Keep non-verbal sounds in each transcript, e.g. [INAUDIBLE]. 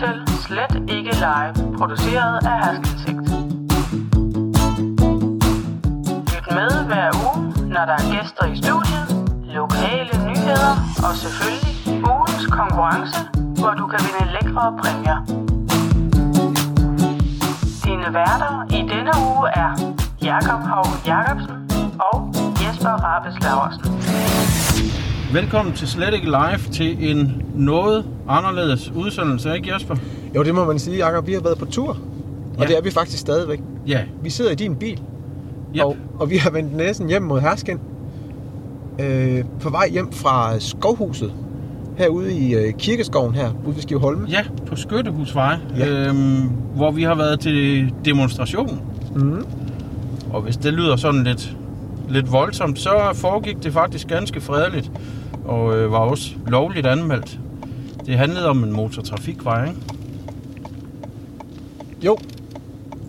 til Slet Ikke Live, produceret af Haskelsigt. Lyt med hver uge, når der er gæster i studiet, lokale nyheder og selvfølgelig ugens konkurrence, hvor du kan vinde lækre præmier. Dine værter i denne uge er Jakob Hov Jacobsen og Jesper Rabes Laversen. Velkommen til Slet ikke live til en noget anderledes udsendelse, ikke Jesper? Jo, det må man sige, Jacob. Vi har været på tur, og Ja. det er vi faktisk stadigvæk. Ja. Vi sidder i din bil, Yep. og, og vi har vendt næsen hjem mod Hersken. Øh, på vej hjem fra Skovhuset, herude i øh, Kirkeskoven her, ude ved Skivholme. Ja, på Skyttehusvej, Ja. øhm, hvor vi har været til demonstration. Mm. Og hvis det lyder sådan lidt, lidt voldsomt, så foregik det faktisk ganske fredeligt. Og øh, var også lovligt anmeldt. Det handlede om en motortrafikvej, ikke? Jo,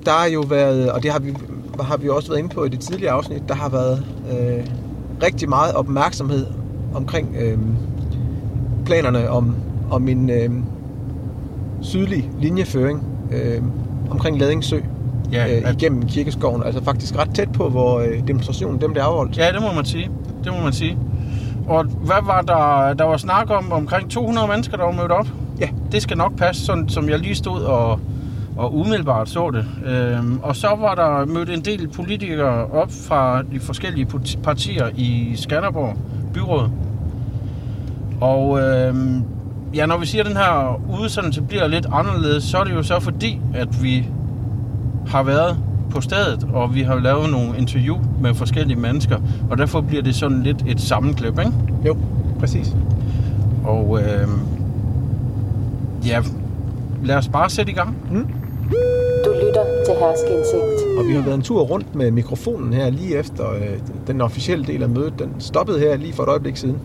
der har jo været, og det har vi, har vi også været inde på i det tidligere afsnit, der har været øh, rigtig meget opmærksomhed omkring øh, planerne om, om en øh, sydlig linjeføring øh, omkring Ladingssø Ja, øh, igennem Kirkeskoven. Altså faktisk ret tæt på, hvor øh, demonstrationen dem blev afholdt. Ja, det må man sige. Det må man sige. Og hvad var der? Der var snak om omkring 200 mennesker, der var mødt op. Ja. Det skal nok passe, sådan som jeg lige stod og, og umiddelbart så det. Øhm, og så var der mødt en del politikere op fra de forskellige parti- partier i Skanderborg byråd. Og øhm, ja, når vi siger, at den her udsendelse bliver lidt anderledes, så er det jo så fordi, at vi har været på stedet, og vi har lavet nogle interview med forskellige mennesker, og derfor bliver det sådan lidt et sammenklip, ikke? Jo, præcis. Og øh, ja, lad os bare sætte i gang. Du lytter til Herskindsigt. Og vi har været en tur rundt med mikrofonen her lige efter øh, den officielle del af mødet. Den stoppede her lige for et øjeblik siden.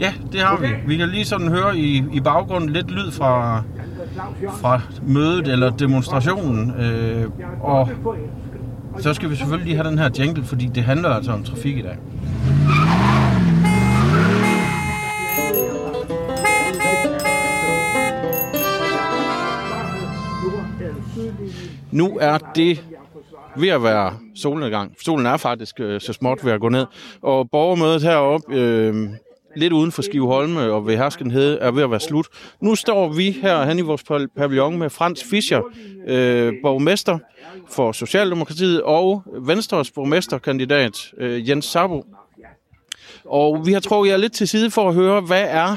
Ja, det har vi. Vi kan lige sådan høre i, i baggrunden lidt lyd fra, fra mødet eller demonstrationen. Øh, og så skal vi selvfølgelig lige have den her jingle, fordi det handler altså om trafik i dag. Nu er det ved at være solnedgang. Solen er faktisk øh, så småt ved at gå ned. Og borgermødet heroppe, øh, lidt uden for Skiveholme og ved Herskenhed er ved at være slut. Nu står vi her hen i vores pavillon med Frans Fischer, øh, borgmester for Socialdemokratiet, og Venstres borgmesterkandidat øh, Jens Sabo. Og vi har trukket jer lidt til side for at høre, hvad er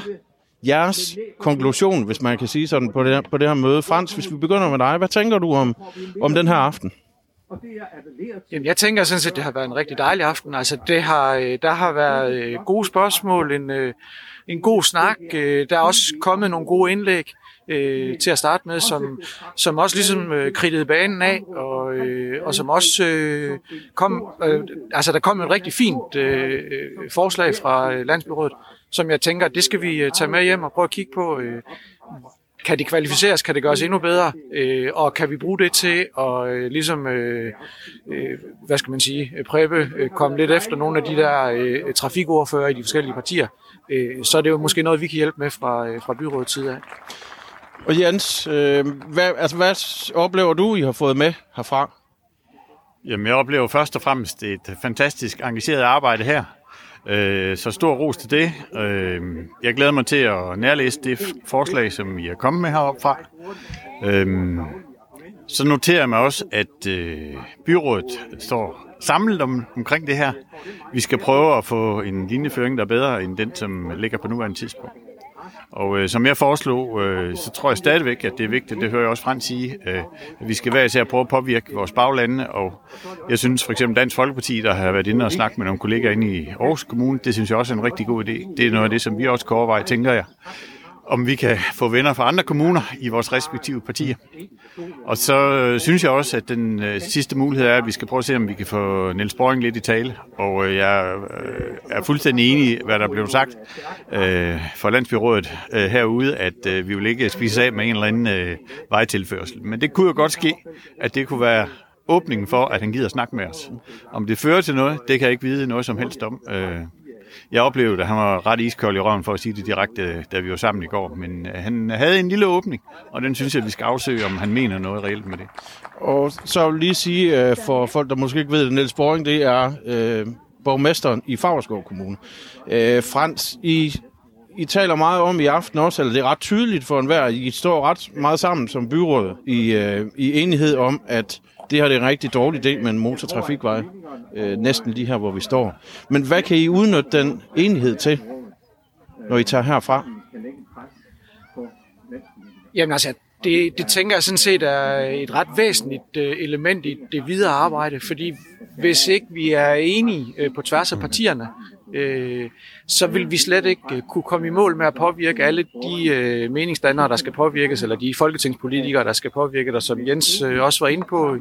jeres konklusion, hvis man kan sige sådan, på det her, på det her møde. Frans, hvis vi begynder med dig, hvad tænker du om, om den her aften? Jamen, jeg tænker sådan set, det har været en rigtig dejlig aften. Altså, det har, øh, der har været øh, gode spørgsmål, en, øh, en god snak. Der er også kommet nogle gode indlæg øh, til at starte med, som, som også ligesom øh, kridtede banen af, og, øh, og som også øh, kom, øh, altså der kom et rigtig fint øh, forslag fra Landsbyrådet, som jeg tænker, det skal vi tage med hjem og prøve at kigge på. Øh, kan det kvalificeres, kan det gøres endnu bedre, øh, og kan vi bruge det til at øh, ligesom, øh, øh, hvad skal man sige, prøve øh, komme lidt efter nogle af de der øh, trafikordfører i de forskellige partier, øh, så er det jo måske noget, vi kan hjælpe med fra, øh, fra byrådets side af. Og Jens, øh, hvad, altså, hvad oplever du, I har fået med herfra? Jamen, jeg oplever først og fremmest et fantastisk engageret arbejde her. Øh, Så stor ros til det. Øh, Jeg glæder mig til at nærlæse det forslag, som I er kommet med heroppe fra. Øh, Så noterer jeg mig også, at øh, byrådet står samlet om, omkring det her. Vi skal prøve at få en linjeføring, der er bedre end den, som ligger på nuværende tidspunkt. Og øh, som jeg foreslog, øh, så tror jeg stadigvæk, at det er vigtigt, det hører jeg også Frans sige, øh, at vi skal være især at prøve at påvirke vores baglande, og jeg synes for eksempel Dansk Folkeparti, der har været inde og snakket med nogle kollegaer inde i Aarhus Kommune, det synes jeg også er en rigtig god idé. Det er noget af det, som vi også kan overveje, tænker jeg, om vi kan få venner fra andre kommuner i vores respektive partier. Og så øh, synes jeg også, at den øh, sidste mulighed er, at vi skal prøve at se, om vi kan få Niels Boring lidt i tale. Og øh, jeg er fuldstændig enig i, hvad der blev sagt øh, for Landsbyrådet øh, herude, at øh, vi vil ikke spise af med en eller anden øh, vejtilførsel. Men det kunne jo godt ske, at det kunne være åbningen for, at han gider snakke med os. Om det fører til noget, det kan jeg ikke vide noget som helst om. Øh, jeg oplevede, at han var ret iskold i røven for at sige det direkte, da vi var sammen i går. Men øh, han havde en lille åbning, og den synes jeg, vi skal afsøge, om han mener noget reelt med det. Og så vil lige sige, øh, for folk, der måske ikke ved det, Niels Boring, det er øh, borgmesteren i Favreskov Kommune. Øh, Frans, I, I taler meget om i aften også, eller det er ret tydeligt for enhver, I står ret meget sammen som byråd i, øh, i enighed om, at det her det er en rigtig dårlig idé med en motortrafikvej. Øh, næsten lige her, hvor vi står. Men hvad kan I udnytte den enighed til, når I tager herfra? Jamen altså, det, det tænker jeg sådan set er et ret væsentligt øh, element i det videre arbejde, fordi hvis ikke vi er enige øh, på tværs af partierne, øh, så vil vi slet ikke øh, kunne komme i mål med at påvirke alle de øh, meningsdannere, der skal påvirkes, eller de folketingspolitikere, der skal påvirke dig, som Jens øh, også var inde på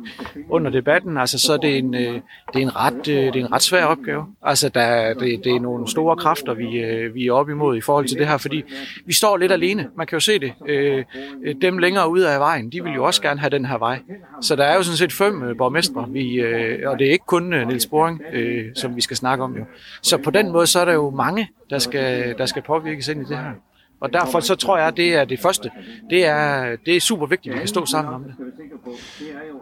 under debatten. Altså, så er det en, øh, det er en, ret, øh, det er en ret svær opgave. Altså, der, det, det er nogle store kræfter, vi, øh, vi er op imod i forhold til det her, fordi vi står lidt alene. Man kan jo se det. Øh, øh dem længere ude af vejen, de vil jo også gerne have den her vej. Så der er jo sådan set fem øh, borgmestre, vi, øh, og det er ikke kun øh, Niels Boring, øh, som vi skal snakke om jo. Så på den måde, så er der jo mange der skal, der skal påvirkes ind i det her. Og derfor så tror jeg, at det er det første. Det er, det er super vigtigt, at vi kan stå sammen om det.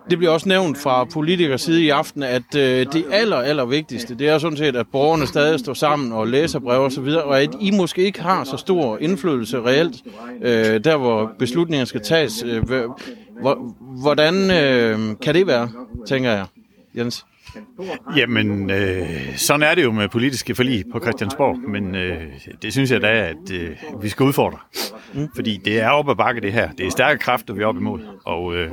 Det bliver også nævnt fra politikers side i aften, at øh, det aller, aller vigtigste, det er sådan set, at borgerne stadig står sammen og læser brev og så videre, og at I måske ikke har så stor indflydelse reelt, øh, der hvor beslutninger skal tages. Øh, hvordan øh, kan det være, tænker jeg, Jens? Jamen, øh, sådan er det jo med politiske forlig på Christiansborg, men øh, det synes jeg da, at øh, vi skal udfordre. Mm. Fordi det er op ad bakke det her. Det er stærke kræfter, vi er op imod. Og øh,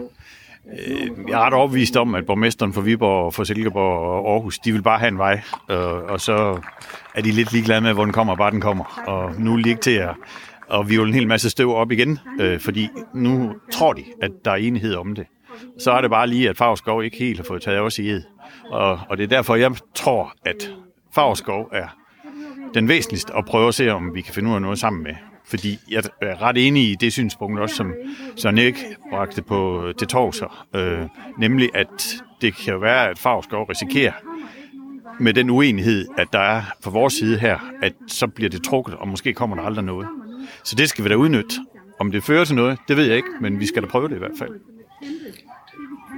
øh, jeg er ret overbevist om, at borgmesteren for Viborg, for Silkeborg og Aarhus, de vil bare have en vej. Øh, og så er de lidt ligeglade med, hvor den kommer, bare den kommer. Og nu er de ikke til at og vi en hel masse støv op igen, øh, fordi nu tror de, at der er enighed om det. Så er det bare lige, at Favskov ikke helt har fået taget os i ed. Og, og det er derfor, jeg tror, at Favskov er den væsentligste at prøve at se, om vi kan finde ud af noget sammen med. Fordi jeg er ret enig i det synspunkt også, som Søren Erik bragte på til torser, øh, nemlig at det kan være, at Favskov risikerer med den uenighed, at der er på vores side her, at så bliver det trukket, og måske kommer der aldrig noget. Så det skal vi da udnytte. Om det fører til noget, det ved jeg ikke, men vi skal da prøve det i hvert fald.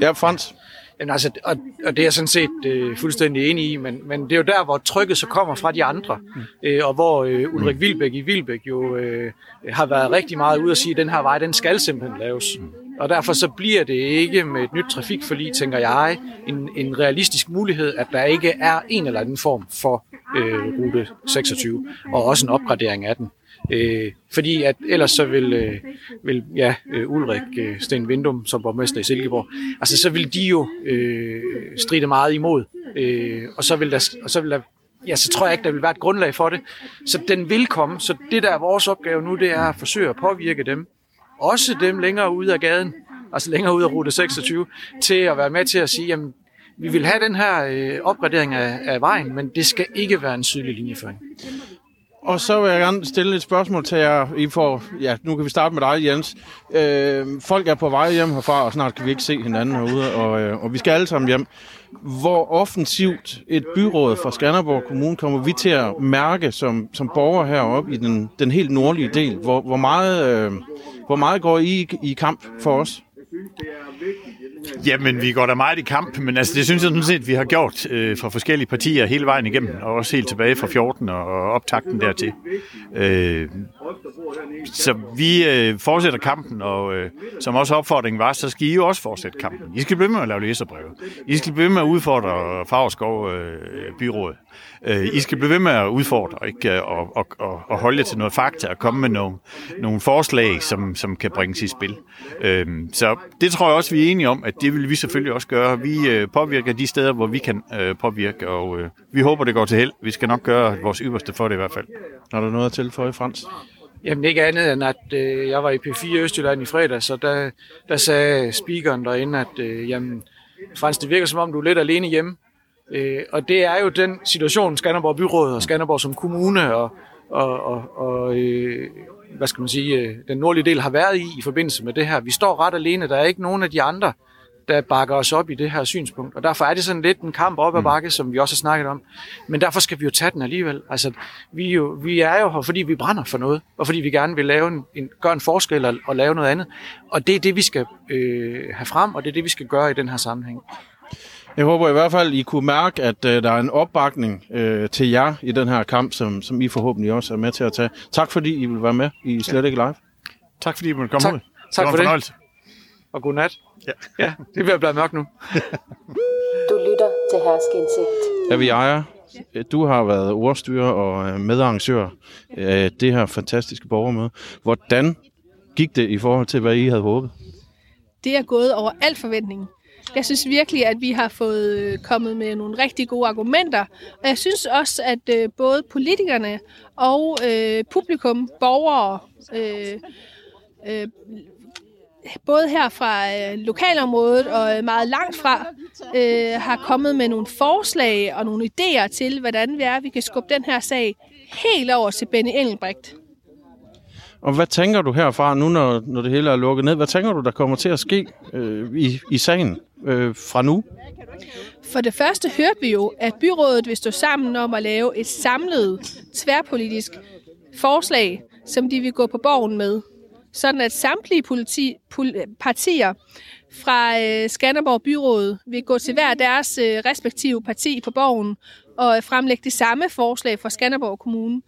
Ja, Frans. Jamen, altså, og, og det er jeg sådan set øh, fuldstændig enig i, men, men det er jo der, hvor trykket så kommer fra de andre, mm. øh, og hvor øh, Ulrik Vilbæk i Vilbæk jo øh, har været rigtig meget ude at sige, at den her vej, den skal simpelthen laves. Mm. Og derfor så bliver det ikke med et nyt trafikforlig, tænker jeg, en, en realistisk mulighed, at der ikke er en eller anden form for øh, rute 26, og også en opgradering af den. Øh, fordi at ellers så vil, øh, vil ja, øh, Ulrik øh, Sten Vindum som borgmester i Silkeborg, altså så vil de jo øh, stride meget imod. Øh, og så vil der, og så vil der ja, så tror jeg ikke, der vil være et grundlag for det. Så den vil komme. Så det, der er vores opgave nu, det er at forsøge at påvirke dem. Også dem længere ude af gaden, altså længere ud af rute 26, til at være med til at sige, jamen, vi vil have den her øh, opgradering af, af vejen, men det skal ikke være en sydlig linjeføring. Og så vil jeg gerne stille et spørgsmål til jer. I får, ja, nu kan vi starte med dig, Jens. Øh, folk er på vej hjem herfra, og snart kan vi ikke se hinanden herude, og, øh, og vi skal alle sammen hjem. Hvor offensivt et byråd fra Skanderborg Kommune kommer vi til at mærke som, som borgere heroppe i den, den helt nordlige del? Hvor, hvor, meget, øh, hvor meget går I i kamp for os? Jamen, vi går da meget i kamp, men altså, det synes jeg sådan set, vi har gjort øh, fra forskellige partier hele vejen igennem, og også helt tilbage fra 14 og optakten dertil. Øh, så vi øh, fortsætter kampen, og øh, som også opfordringen var, så skal I jo også fortsætte kampen. I skal blive med at lave læserbreve. I skal blive med at udfordre Favreskov øh, byrådet. Øh, I skal blive ved med at udfordre ikke? Øh, og, og, og, og holde jer til noget fakta og komme med nogle, nogle forslag, som, som kan bringes i spil. Øh, så det tror jeg også, vi er enige om, at det vil vi selvfølgelig også gøre. Vi øh, påvirker de steder, hvor vi kan øh, påvirke, og øh, vi håber, det går til held. Vi skal nok gøre vores yderste for det i hvert fald. Har du noget at tilføje, Frans? Jamen ikke andet end, at øh, jeg var i P4 Østjylland i fredag, så der, der sagde speakeren derinde, at øh, jamen, Frans, det virker som om, du er lidt alene hjemme. Øh, og det er jo den situation, Skanderborg Byråd og Skanderborg som kommune og, og, og, og øh, hvad skal man sige, øh, den nordlige del har været i i forbindelse med det her. Vi står ret alene. Der er ikke nogen af de andre der bakker os op i det her synspunkt. Og derfor er det sådan lidt en kamp op ad Mm. bakke, som vi også har snakket om. Men derfor skal vi jo tage den alligevel. Altså, vi, er jo, vi er jo her, fordi vi brænder for noget, og fordi vi gerne vil lave en, en, gøre en forskel og, og lave noget andet. Og det er det, vi skal øh, have frem, og det er det, vi skal gøre i den her sammenhæng. Jeg håber i hvert fald, I kunne mærke, at øh, der er en opbakning øh, til jer i den her kamp, som, som I forhåbentlig også er med til at tage. Tak fordi I vil være med i Slet ikke live. Tak fordi I måtte komme Tak. ud. Tak det var for en det. Og godnat. Ja. ja, det er at blive mørkt nu. [LAUGHS] Du lytter til Herskeindsigt. Avi Ejer, øh, du har været ordstyrer og øh, medarrangør af det her fantastiske borgermøde. Hvordan gik det i forhold til, hvad I havde håbet? det er gået over al forventning. Jeg synes virkelig, at vi har fået øh, kommet med nogle rigtig gode argumenter. Og jeg synes også, at øh, både politikerne og øh, publikum, borgere, øh, øh, både her fra øh, lokalområdet og meget langt fra, øh, har kommet med nogle forslag og nogle idéer til, hvordan vi, er, vi kan skubbe den her sag helt over til Benny Engelbrecht. Og hvad tænker du herfra, nu når, når det hele er lukket ned? Hvad tænker du, der kommer til at ske øh, i, i sagen øh, fra nu? For det første hørte vi jo, at byrådet vil stå sammen om at lave et samlet tværpolitisk forslag, som de vil gå på borgen med. Sådan at samtlige politi, pol, partier fra øh, Skanderborg Byråd vil gå til hver deres øh, respektive parti på borgen og øh, fremlægge det samme forslag fra Skanderborg Kommune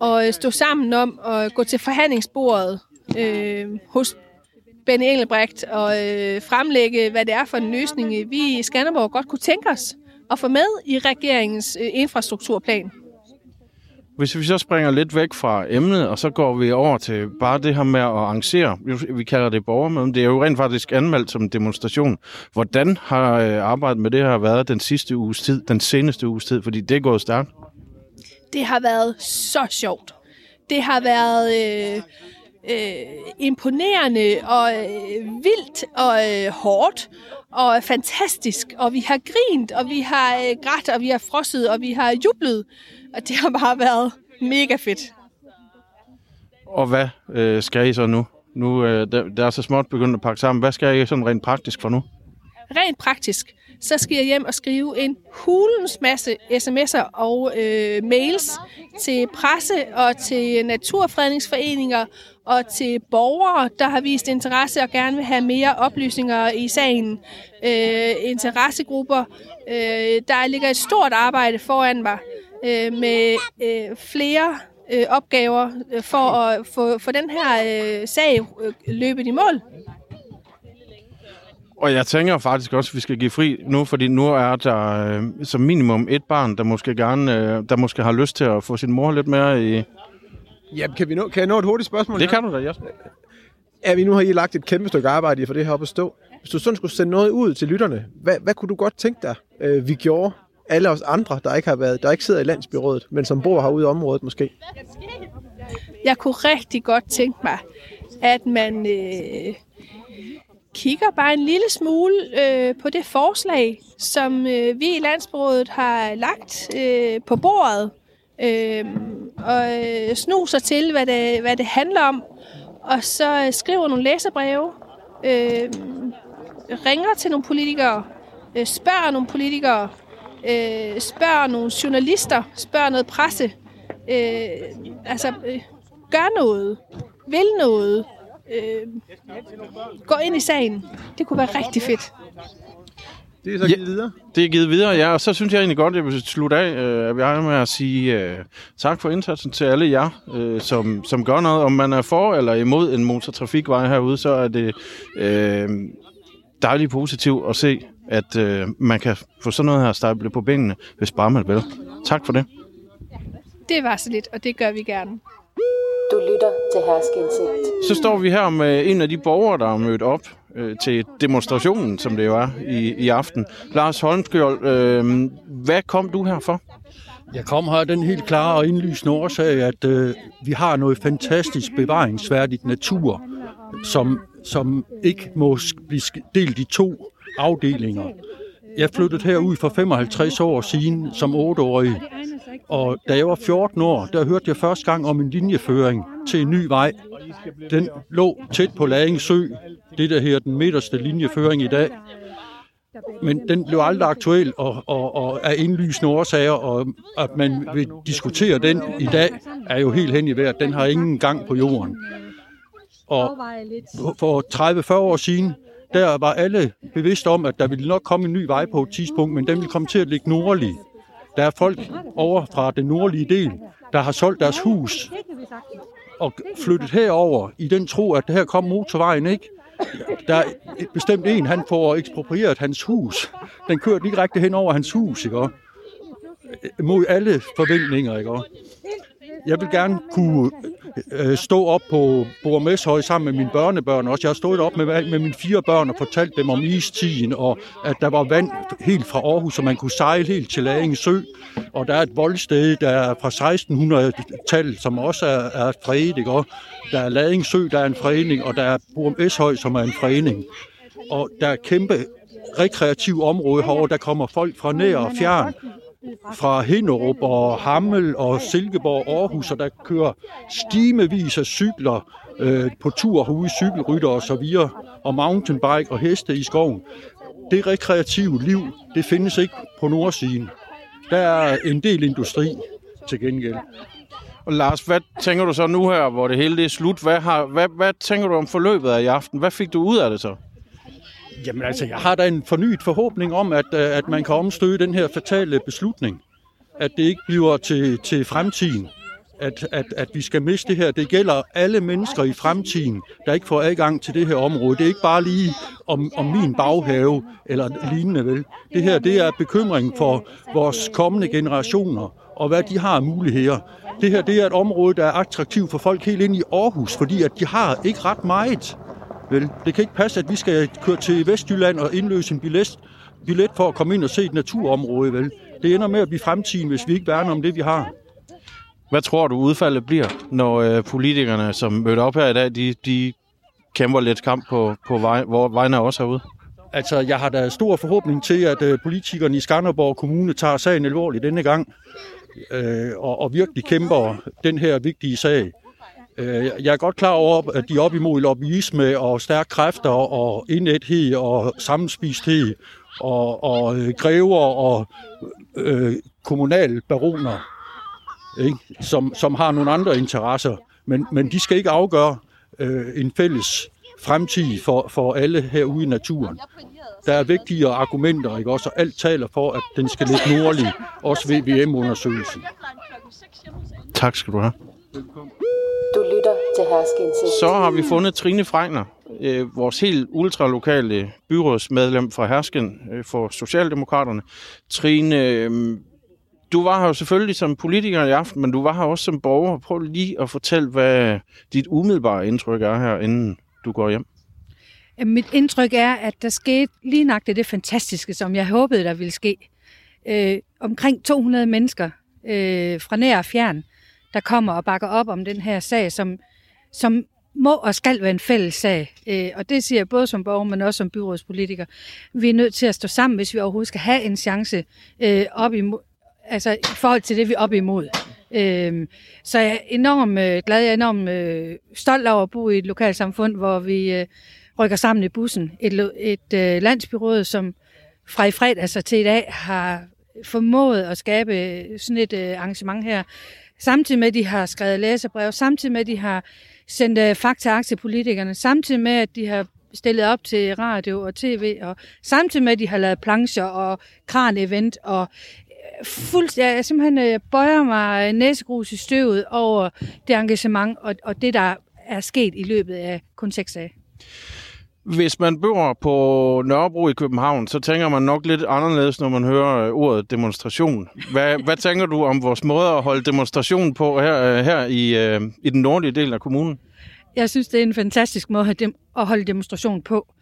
og øh, stå sammen om at gå til forhandlingsbordet øh, hos Benny Engelbrecht og øh, fremlægge, hvad det er for en løsning, øh, vi i Skanderborg godt kunne tænke os at få med i regeringens øh, infrastrukturplan. Hvis vi så springer lidt væk fra emnet, og så går vi over til bare det her med at arrangere, vi kalder det borgermøde, det er jo rent faktisk anmeldt som en demonstration. Hvordan har øh, arbejdet med det her været den sidste uges tid, den seneste uges tid, fordi det er gået stærkt? Det har været så sjovt. Det har været øh, øh, imponerende og øh, vildt og øh, hårdt og fantastisk. Og vi har grint, og vi har øh, grædt, og vi har frosset, og vi har jublet. Og det har bare været mega fedt. Og hvad øh, skal I så nu? Nu øh, der, der er så småt begyndt at pakke sammen. Hvad skal I sådan rent praktisk for nu? Rent praktisk, så skal jeg hjem og skrive en hulens masse sms'er og øh, mails til presse og til naturfredningsforeninger og til borgere, der har vist interesse og gerne vil have mere oplysninger i sagen. Øh, interessegrupper. Øh, der ligger et stort arbejde foran mig øh, med øh, flere øh, opgaver øh, for at få, for den her øh, sag øh, løbet i mål. Og jeg tænker faktisk også, at vi skal give fri nu, fordi nu er der øh, som minimum et barn, der måske gerne, øh, der måske har lyst til at få sin mor lidt mere i... Jamen, kan, vi nå, kan jeg nå et hurtigt spørgsmål? Det her? kan du da, Jesper. Ja, vi nu har I lagt et kæmpe stykke arbejde i få det her op at stå. Hvis du sådan skulle sende noget ud til lytterne, hvad, hvad kunne du godt tænke dig, øh, vi gjorde? Alle os andre, der ikke har været, der ikke sidder i landsbyrådet, men som bor herude i området måske. Jeg kunne rigtig godt tænke mig, at man øh, kigger bare en lille smule øh, på det forslag, som øh, vi i landsbruget har lagt øh, på bordet, øh, og øh, snuser til, hvad det, hvad det handler om, og så øh, skriver nogle læserbreve, øh, ringer til nogle politikere, øh, spørger nogle politikere, øh, spørger nogle journalister, spørger noget presse, øh, altså øh, gør noget, vil noget, øh, gå ind i sagen. Det kunne være rigtig fedt. Det er så Ja. givet videre. Det er givet videre, ja, og så synes jeg egentlig godt, at jeg vil slutte af, øh, at vi er med at sige øh, tak for indsatsen til alle jer, øh, som, som gør noget. Om man er for eller imod en motortrafikvej herude, så er det øh, dejligt positivt at se, at øh, man kan få sådan noget her stablet på benene, hvis bare man vil. Tak for det. Det var så lidt, og det gør vi gerne. Du lytter til Herskeindsigt. Så står vi her med en af de borgere, der er mødt op øh, til demonstrationen, som det jo er i, i aften. Lars Holmskjold, øh, hvad kom du her for? Jeg kom her den helt klare og indlysende årsag, at øh, vi har noget fantastisk bevaringsværdigt natur, som, som ikke må blive delt i to afdelinger. Jeg flyttede herud for 55 år siden som 8-årig, og da jeg var 14 år, der hørte jeg første gang om en linjeføring til en ny vej. Den lå tæt på Læring Sø, det der her den midterste linjeføring i dag. men den blev aldrig aktuel og, og, og er indlysende årsager, og at man vil diskutere den i dag, er jo helt hen i vejret. Den har ingen gang på jorden. Og for 30-40 år siden, der var alle bevidste om, at der ville nok komme en ny vej på et tidspunkt, men den ville komme til at ligge nordlig. Der er folk over fra den nordlige del, der har solgt deres hus og flyttet herover i den tro, at det her kom motorvejen, ikke? Der er bestemt en, han får eksproprieret hans hus. Den kører direkte hen over hans hus, ikke? Mod alle forventninger, ikke? Jeg vil gerne kunne øh, øh stå op på Bormeshøj sammen med mine børnebørn også. Jeg har stået op med, med mine fire børn og fortalt dem om istiden, og at der var vand helt fra Aarhus, så man kunne sejle helt til Læring Sø. Og der er et voldsted, der er fra 1600-tallet, som også er, er fredet. Ikke? Der er Læring Sø, der er en fredning, og der er Bormeshøj, som er en fredning. Og der er kæmpe rekreativ område herovre. Der kommer folk fra nær og fjern fra Hinderup og Hammel og Silkeborg og Aarhus, og der kører stimevis af cykler øh, på tur herude, cykelrytter og så videre, og mountainbike og heste i skoven. Det rekreative liv, det findes ikke på nordsiden. Der er en del industri til gengæld. Og Lars, hvad tænker du så nu her, hvor det hele det er slut? Hvad, har, hvad, hvad tænker du om forløbet af i aften? Hvad fik du ud af det så? Jamen altså, jeg har da en fornyet forhåbning om, at, øh, at man kan omstøde den her fatale beslutning. At det ikke bliver til, til fremtiden. At, at, at vi skal miste det her. Det gælder alle mennesker i fremtiden, der ikke får adgang til det her område. Det er ikke bare lige om, om min baghave eller lignende vel. Det her det er bekymring for vores kommende generationer og hvad de har af muligheder. Det her det er et område, der er attraktivt for folk helt ind i Aarhus, fordi at de har ikke ret meget. Vel, det kan ikke passe, at vi skal køre til Vestjylland og indløse en billet, billet for at komme ind og se et naturområde. Vel. Det ender med at blive fremtiden, hvis vi ikke værner om det, vi har. Hvad tror du udfaldet bliver, når øh, politikerne, som mødte op her i dag, de, de kæmper lidt kamp på, på vej, hvor vejen er også herude? Altså, jeg har da stor forhåbning til, at øh, politikerne i Skanderborg Kommune tager sagen alvorligt denne gang, øh, og, og virkelig kæmper den her vigtige sag. Øh, jeg er godt klar over, at de er op imod lobbyisme og stærke kræfter og indethed og sammenspisthed og, og øh, grever og øh, kommunalbaroner, ikke? Som, som har nogle andre interesser. Men, men de skal ikke afgøre øh, en fælles fremtid for, for alle herude i naturen. Der er vigtige argumenter, ikke? Også alt taler for, at den skal ligge nordlig, også ved VM-undersøgelsen. Tak skal du have. Lytter til Herskindsigt. Så har vi fundet Trine Frejner, øh, vores helt ultralokale byrådsmedlem fra Hersken øh, for Socialdemokraterne. Trine, øh, du var her jo selvfølgelig som politiker i aften, men du var her også som borger. Prøv lige at fortælle, hvad dit umiddelbare indtryk er her, inden du går hjem. Mit indtryk er, at der skete lige nøjagtigt det fantastiske, som jeg håbede, der ville ske. Øh, omkring 200 mennesker øh, fra nær og fjern, der kommer og bakker op om den her sag, som, som må og skal være en fælles sag. Øh, og det siger jeg både som borger, men også som byrådspolitiker. Vi er nødt til at stå sammen, hvis vi overhovedet skal have en chance øh, op imod, altså i forhold til det, vi er op imod. Øh, så jeg er enormt øh, glad, jeg er enormt øh, stolt over at bo i et lokalsamfund, hvor vi øh, rykker sammen i bussen. Et, et øh, landsbyråd, som fra i fredag så til i dag har formået at skabe øh, sådan et øh, arrangement her, samtidig med, at de har skrevet læserbrev, samtidig med, at de har sendte øh, fakta til politikerne, samtidig med, at de har stillet op til radio og tv, og samtidig med, at de har lavet plancher og kran-event, og øh, fuldstændig, jeg simpelthen jeg bøjer mig næsegrus i støvet over det engagement og, og det, der er sket i løbet af kun seks dage. Hvis man bor på Nørrebro i København, så tænker man nok lidt anderledes, når man hører øh, ordet demonstration. Hvad, hvad tænker du om vores måde at holde demonstration på her, øh, her i, øh, i den nordlige del af kommunen? Jeg synes, det er en fantastisk måde at holde demonstration på.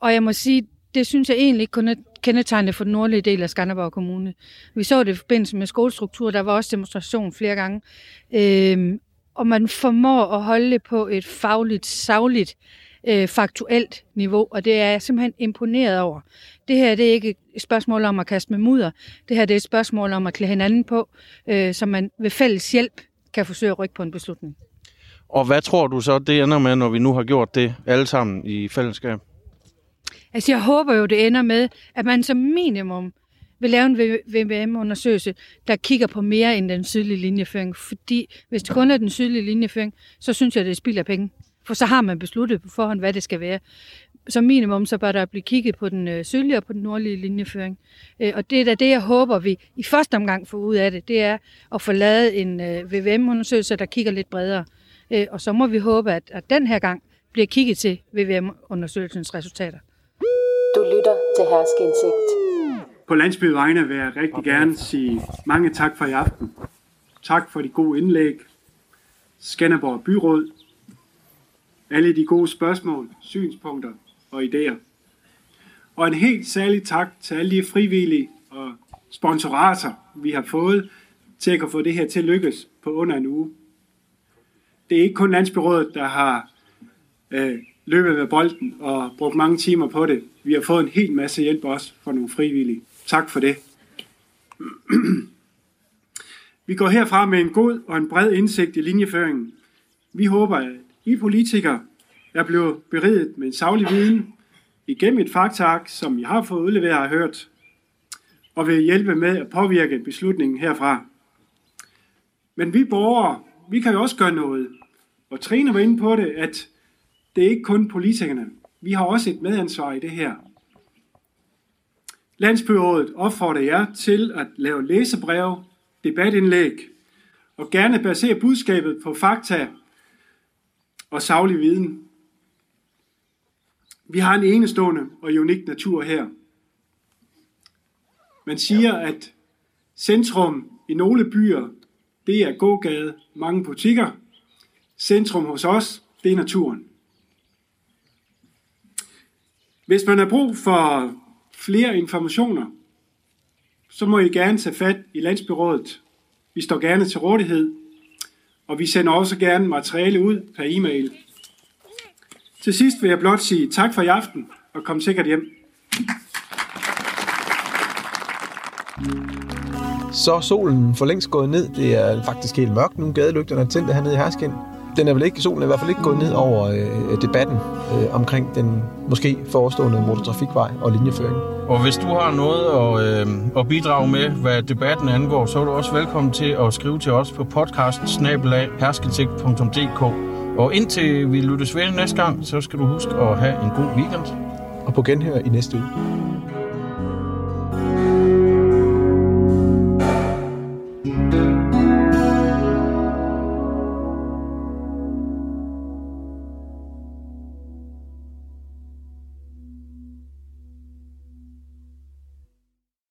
Og jeg må sige, det synes jeg egentlig ikke kun er kendetegnende for den nordlige del af Skanderborg Kommune. Vi så det i forbindelse med skolestruktur, der var også demonstration flere gange. Øhm, og man formår at holde det på et fagligt, savligt øh, faktuelt niveau, og det er jeg simpelthen imponeret over. Det her det er ikke et spørgsmål om at kaste med mudder. Det her det er et spørgsmål om at klæde hinanden på, øh, så man ved fælles hjælp kan forsøge at rykke på en beslutning. Og hvad tror du så, det ender med, når vi nu har gjort det alle sammen i fællesskab? Altså, jeg håber jo, det ender med, at man som minimum vil lave en VVM-undersøgelse, der kigger på mere end den sydlige linjeføring. Fordi hvis det kun er den sydlige linjeføring, så synes jeg, det er spild af penge. For så har man besluttet på forhånd, hvad det skal være. Som minimum, så bør der blive kigget på den øh, sydlige og på den nordlige linjeføring. Øh, og det er da det, jeg håber, vi i første omgang får ud af det, det er at få lavet en øh, VVM-undersøgelse, der kigger lidt bredere. Øh, og så må vi håbe, at, at den her gang bliver kigget til VVM-undersøgelsens resultater. Du lytter til Herskindsigt. På landsbyet vegne vil jeg rigtig gerne sige mange tak for i aften. Tak for de gode indlæg. Skanderborg Byråd. Alle de gode spørgsmål, synspunkter og idéer. Og en helt særlig tak til alle de frivillige og sponsorater, vi har fået til at få det her til at lykkes på under en uge. Det er ikke kun Landsbyrådet, der har øh, løbet med bolden og brugt mange timer på det. Vi har fået en hel masse hjælp også fra nogle frivillige. Tak for det. [CLEARS THROAT] Vi går herfra med en god og en bred indsigt i linjeføringen. Vi håber, at i politikere er blevet beriget med en savlig viden igennem et faktaark, som I har fået udleveret og hørt, og vil hjælpe med at påvirke beslutningen herfra. Men vi borgere, vi kan jo også gøre noget. Og Trine var inde på det, at det er ikke kun politikerne. Vi har også et medansvar i det her. Landsbyrådet opfordrer jer til at lave læsebreve, debatindlæg og gerne basere budskabet på fakta og savlig viden. Vi har en enestående og unik natur her. Man siger, at centrum i nogle byer, det er gågade, mange butikker. Centrum hos os, det er naturen. Hvis man har brug for flere informationer, så må I gerne tage fat i Landsbyrådet. Vi står gerne til rådighed, og vi sender også gerne materiale ud per e-mail. Til sidst vil jeg blot sige tak for i aften, og kom sikkert hjem. Så solen for længst gået ned. Det er faktisk helt mørkt nu. Gadelygterne er tændt hernede i Herskind den er vel ikke, solen er i hvert fald ikke gået ned over øh, debatten øh, omkring den måske forestående motortrafikvej og linjeføring. Og hvis du har noget at, øh, at bidrage med, hvad debatten angår, så er du også velkommen til at skrive til os på podcast Og indtil vi lyttes ved næste gang, så skal du huske at have en god weekend. Og på genhør i næste uge.